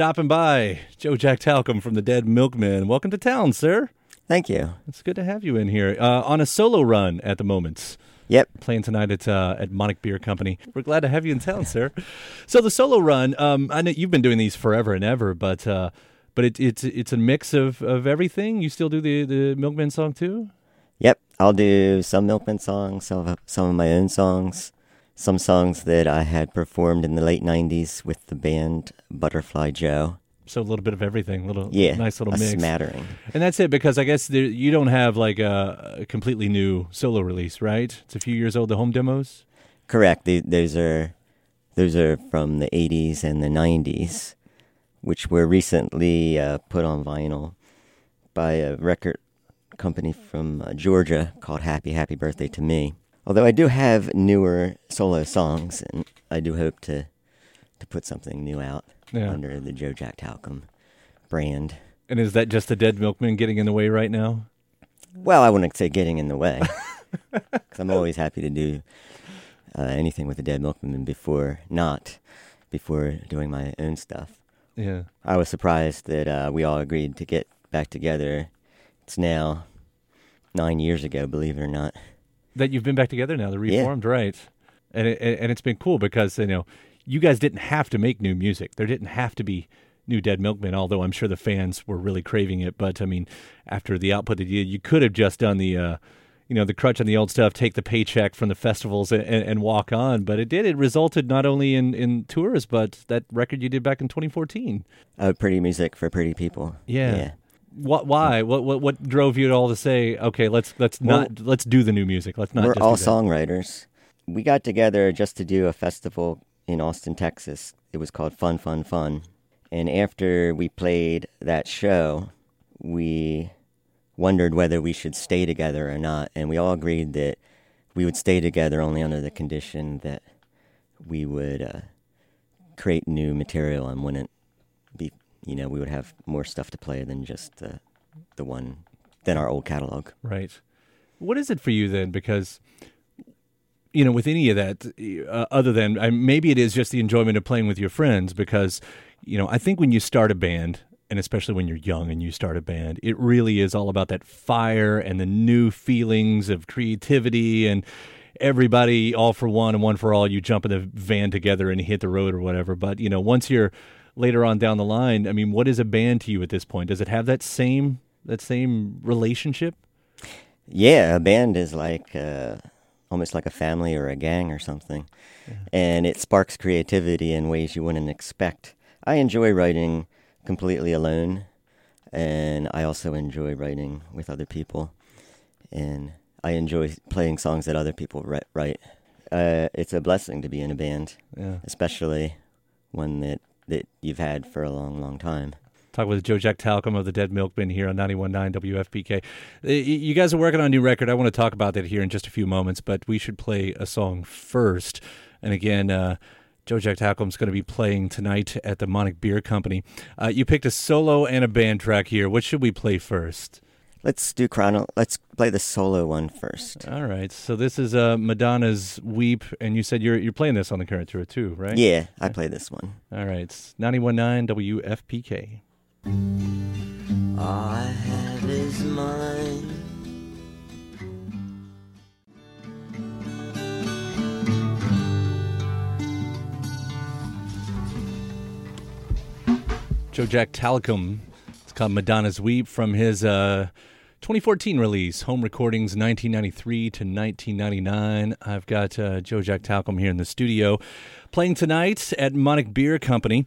stopping by. Joe Jack Talcum from the Dead Milkmen. Welcome to town, sir. Thank you. It's good to have you in here uh, on a solo run at the moment. Yep. Playing tonight at uh, at Monarch Beer Company. We're glad to have you in town, sir. So the solo run, um, I know you've been doing these forever and ever, but uh, but it, it's it's a mix of, of everything. You still do the the Milkman song too? Yep. I'll do some Milkman songs, some of, some of my own songs, some songs that I had performed in the late '90s with the band Butterfly Joe. So a little bit of everything, little Yeah, nice little a mix. smattering. And that's it because I guess there, you don't have like a, a completely new solo release, right? It's a few years old. The home demos. Correct. The, those are those are from the '80s and the '90s, which were recently uh, put on vinyl by a record company from uh, Georgia called Happy Happy Birthday to Me. Although I do have newer solo songs, and I do hope to to put something new out Yeah. under the Joe Jack Talcum brand. And is that just the Dead Milkmen getting in the way right now? Well, I wouldn't say getting in the way, because I'm always happy to do uh, anything with the Dead Milkmen before not before doing my own stuff. Yeah. I was surprised that uh, we all agreed to get back together. It's now nine years ago, believe it or not. That you've been back together now, the Yeah. reformed, right? And it, and it's been cool because you know you guys didn't have to make new music. There didn't have to be new Dead Milkmen, although I'm sure the fans were really craving it. But I mean, after the output that you did, you could have just done the. Uh, you know the crutch on the old stuff, take the paycheck from the festivals and, and, and walk on. But it did. It resulted not only in, in tours, but that record you did back in 2014. Uh, pretty music for pretty people. Yeah. Yeah. What? Why? What? What? What drove you at all to say, okay, let's let's not let's do the new music. Let's not. We're just all do that." songwriters. We got together just to do a festival in Austin, Texas. It was called Fun, Fun, Fun. And after we played that show, we wondered whether we should stay together or not. And we all agreed that we would stay together only under the condition that we would uh, create new material and wouldn't you know, we would have more stuff to play than just the, the one, than our old catalog. Right. What is it for you then? Because you know, with any of that, uh, other than uh, maybe it is just the enjoyment of playing with your friends. Because you know, I think when you start a band, and especially when you're young and you start a band, it really is all about that fire and the new feelings of creativity and everybody all for one and one for all. You jump in the van together and hit the road or whatever. But you know, once you're later on down the line, I mean, what is a band to you at this point? Does it have that same that same relationship? Yeah, a band is like uh, almost like a family or a gang or something, and it sparks creativity in ways you wouldn't expect. I enjoy writing completely alone, and I also enjoy writing with other people, and I enjoy playing songs that other people write. write. Uh, it's a blessing to be in a band, Yeah. especially one that that you've had for a long, long time. Talk with Joe Jack Talcum of the Dead Milkmen here on 91.9 WFPK. Uh, You guys are working on a new record. I want to talk about that here in just a few moments, but we should play a song first. And again, uh, Joe Jack Talcum's going to be playing tonight at the Monarch Beer Company. Uh, you picked a solo and a band track here. What should we play first? Let's do chrono. Let's play the solo one first. All right. So this is uh, Madonna's "Weep," and you said you're you're playing this on the current tour too, right? Yeah, I play this one. All right. It's 91.9 WFPK. All I have is mine. Joe Jack Talcum. Madonna's Weep from his uh, 2014 release, Home Recordings 1993 to 1999. I've got uh, Joe Jack Talcum here in the studio playing tonight at Monarch Beer Company.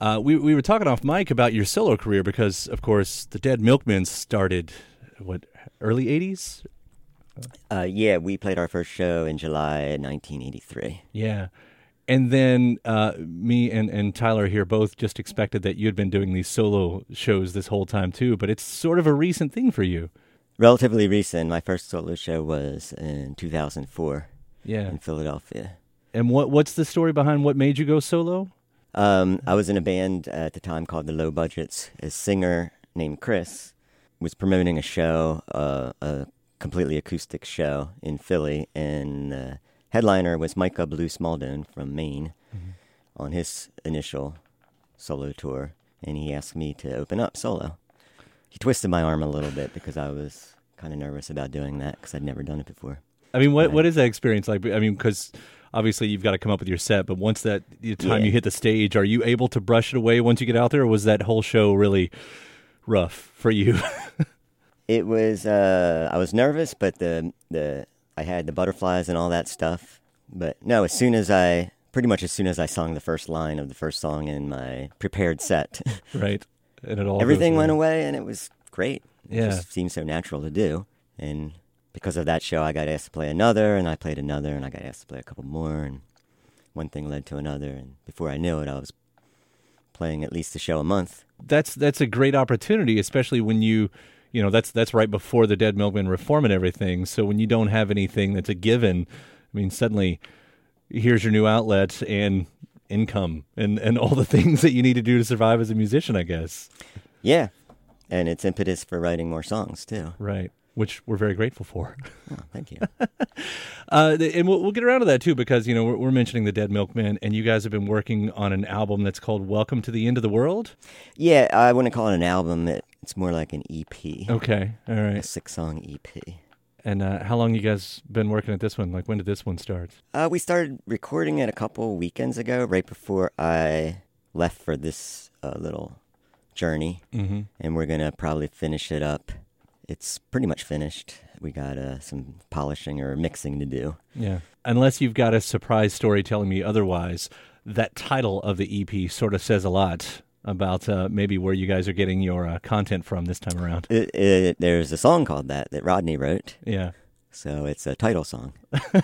Uh, we, we were talking off mic about your solo career because, of course, the Dead Milkmen started, what, early 80s? Uh, yeah, we played our first show in July 1983. Yeah. And then uh, me and, and Tyler here both just expected that you had been doing these solo shows this whole time too, but it's sort of a recent thing for you. Relatively recent. My first solo show was in 2004 Yeah. in Philadelphia. And what what's the story behind what made you go solo? Um, I was in a band at the time called the Low Budgets. A singer named Chris was promoting a show, uh, a completely acoustic show in Philly, and the headliner was Micah Blue Smaldone from Maine on his initial solo tour. and he asked me to open up solo. He twisted my arm a little bit because I was kind of nervous about doing that because I'd never done it before. I mean, what Right. what is that experience like? I mean, because obviously you've got to come up with your set, but once that the time Yeah. you hit the stage, are you able to brush it away once you get out there, or was that whole show really rough for you? It was uh, I was nervous, but the the I had the butterflies and all that stuff. But no, as soon as I pretty much as soon as I sung the first line of the first song in my prepared set, right, and it all everything went away. and it was great. It Yeah. just seemed so natural to do. And because of that show, I got asked to play another, and I played another, and I got asked to play a couple more, and one thing led to another, and before I knew it, I was playing at least a show a month. That's that's a great opportunity, especially when you. You know that's that's right before the Dead Milkmen reform and everything. So when you don't have anything that's a given, I mean, suddenly here's your new outlet and income and and all the things that you need to do to survive as a musician, I guess. Yeah, and it's impetus for writing more songs too. Right. Which we're very grateful for. Oh, thank you. Uh, and we'll, we'll get around to that too, because you know we're, we're mentioning the Dead Milkmen, and you guys have been working on an album that's called "Welcome to the End of the World." yeah, I wouldn't call it an album. It, it's more like an EP, Okay, all right, a six-song EP. And uh, how long you guys been working at this one? Like when did this one start? Uh, we started recording it a couple weekends ago, right before I left for this uh, little journey, Mm-hmm. and we're gonna probably finish it up. It's pretty much finished. We got uh, some polishing or mixing to do. Yeah. Unless you've got a surprise story telling me otherwise, that title of the EP sort of says a lot about uh, maybe where you guys are getting your uh, content from this time around. It, it, there's a song called that that Rodney wrote, Yeah. so it's a title song.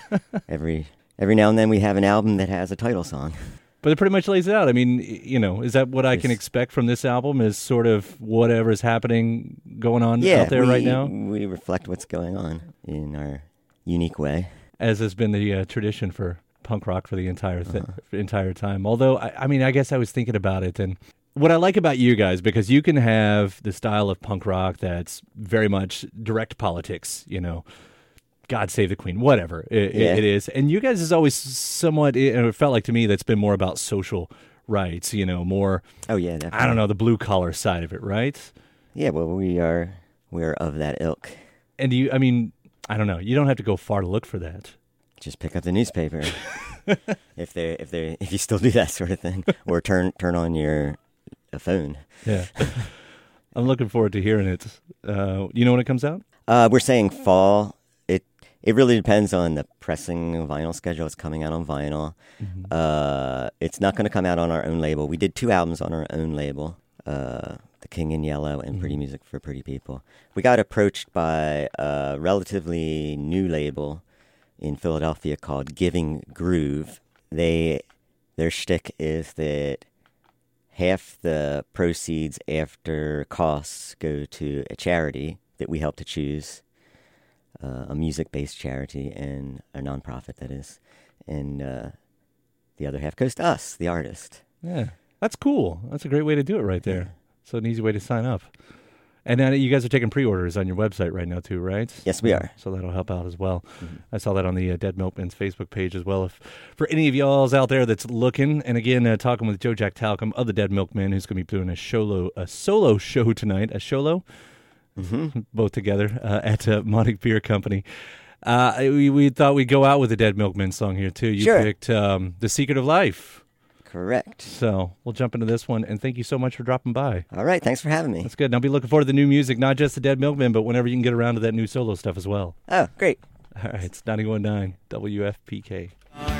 every every now and then we have an album that has a title song. But it pretty much lays it out. I mean, you know, is that what I can expect from this album? Is sort of whatever is happening going on yeah, out there we, right now, we reflect what's going on in our unique way. as has been the uh, tradition for punk rock for the entire th- entire time. Although, I, I mean, I guess I was thinking about it, and what I like about you guys because you can have the style of punk rock that's very much direct politics, you know. God save the queen, whatever it, Yeah. it is, and you guys is always somewhat. It, felt like to me that's been more about social rights, you know, more Oh yeah, definitely. I don't know the blue collar side of it, right? Yeah, well, we are we're of that ilk. And you, I mean, I don't know. You don't have to go far to look for that. Just pick up the newspaper if they if they if you still do that sort of thing, or turn turn on your a phone. Yeah. I'm looking forward to hearing it. Uh, you know when it comes out? Uh, we're saying fall. It really depends on the pressing vinyl schedule. It's coming out on vinyl. Uh, it's not going to come out on our own label. We did two albums on our own label. Uh, the King in Yellow and Pretty Music for Pretty People. We got approached by a relatively new label in Philadelphia called Giving Groove. They their shtick is that half the proceeds after costs go to a charity that we help to choose, uh, a music-based charity and a nonprofit that is, and uh, the other half goes to us, the artist. Yeah. That's cool. That's a great way to do it right there. So an easy way to sign up. And then you guys are taking pre-orders on your website right now too, right? Yes, we are. So that'll help out as well. Mm-hmm. I saw that on the uh, Dead Milkmen's Facebook page as well. If for any of y'all's out there that's looking, and again uh, talking with Joe Jack Talcum of the Dead Milkmen, who's going to be doing a solo a solo show tonight, a solo, Mm-hmm. both together uh, at uh, Beer Company. Uh, we, we thought we'd go out with the Dead Milkmen song here too. You Sure. picked um, "The Secret of Life," Correct. so we'll jump into this one. And thank you so much for dropping by. All right, thanks for having me. That's good. And I'll be looking forward to the new music, not just the Dead Milkmen, but whenever you can get around to that new solo stuff as well. Oh, great. All right, it's 91.9 WFPK.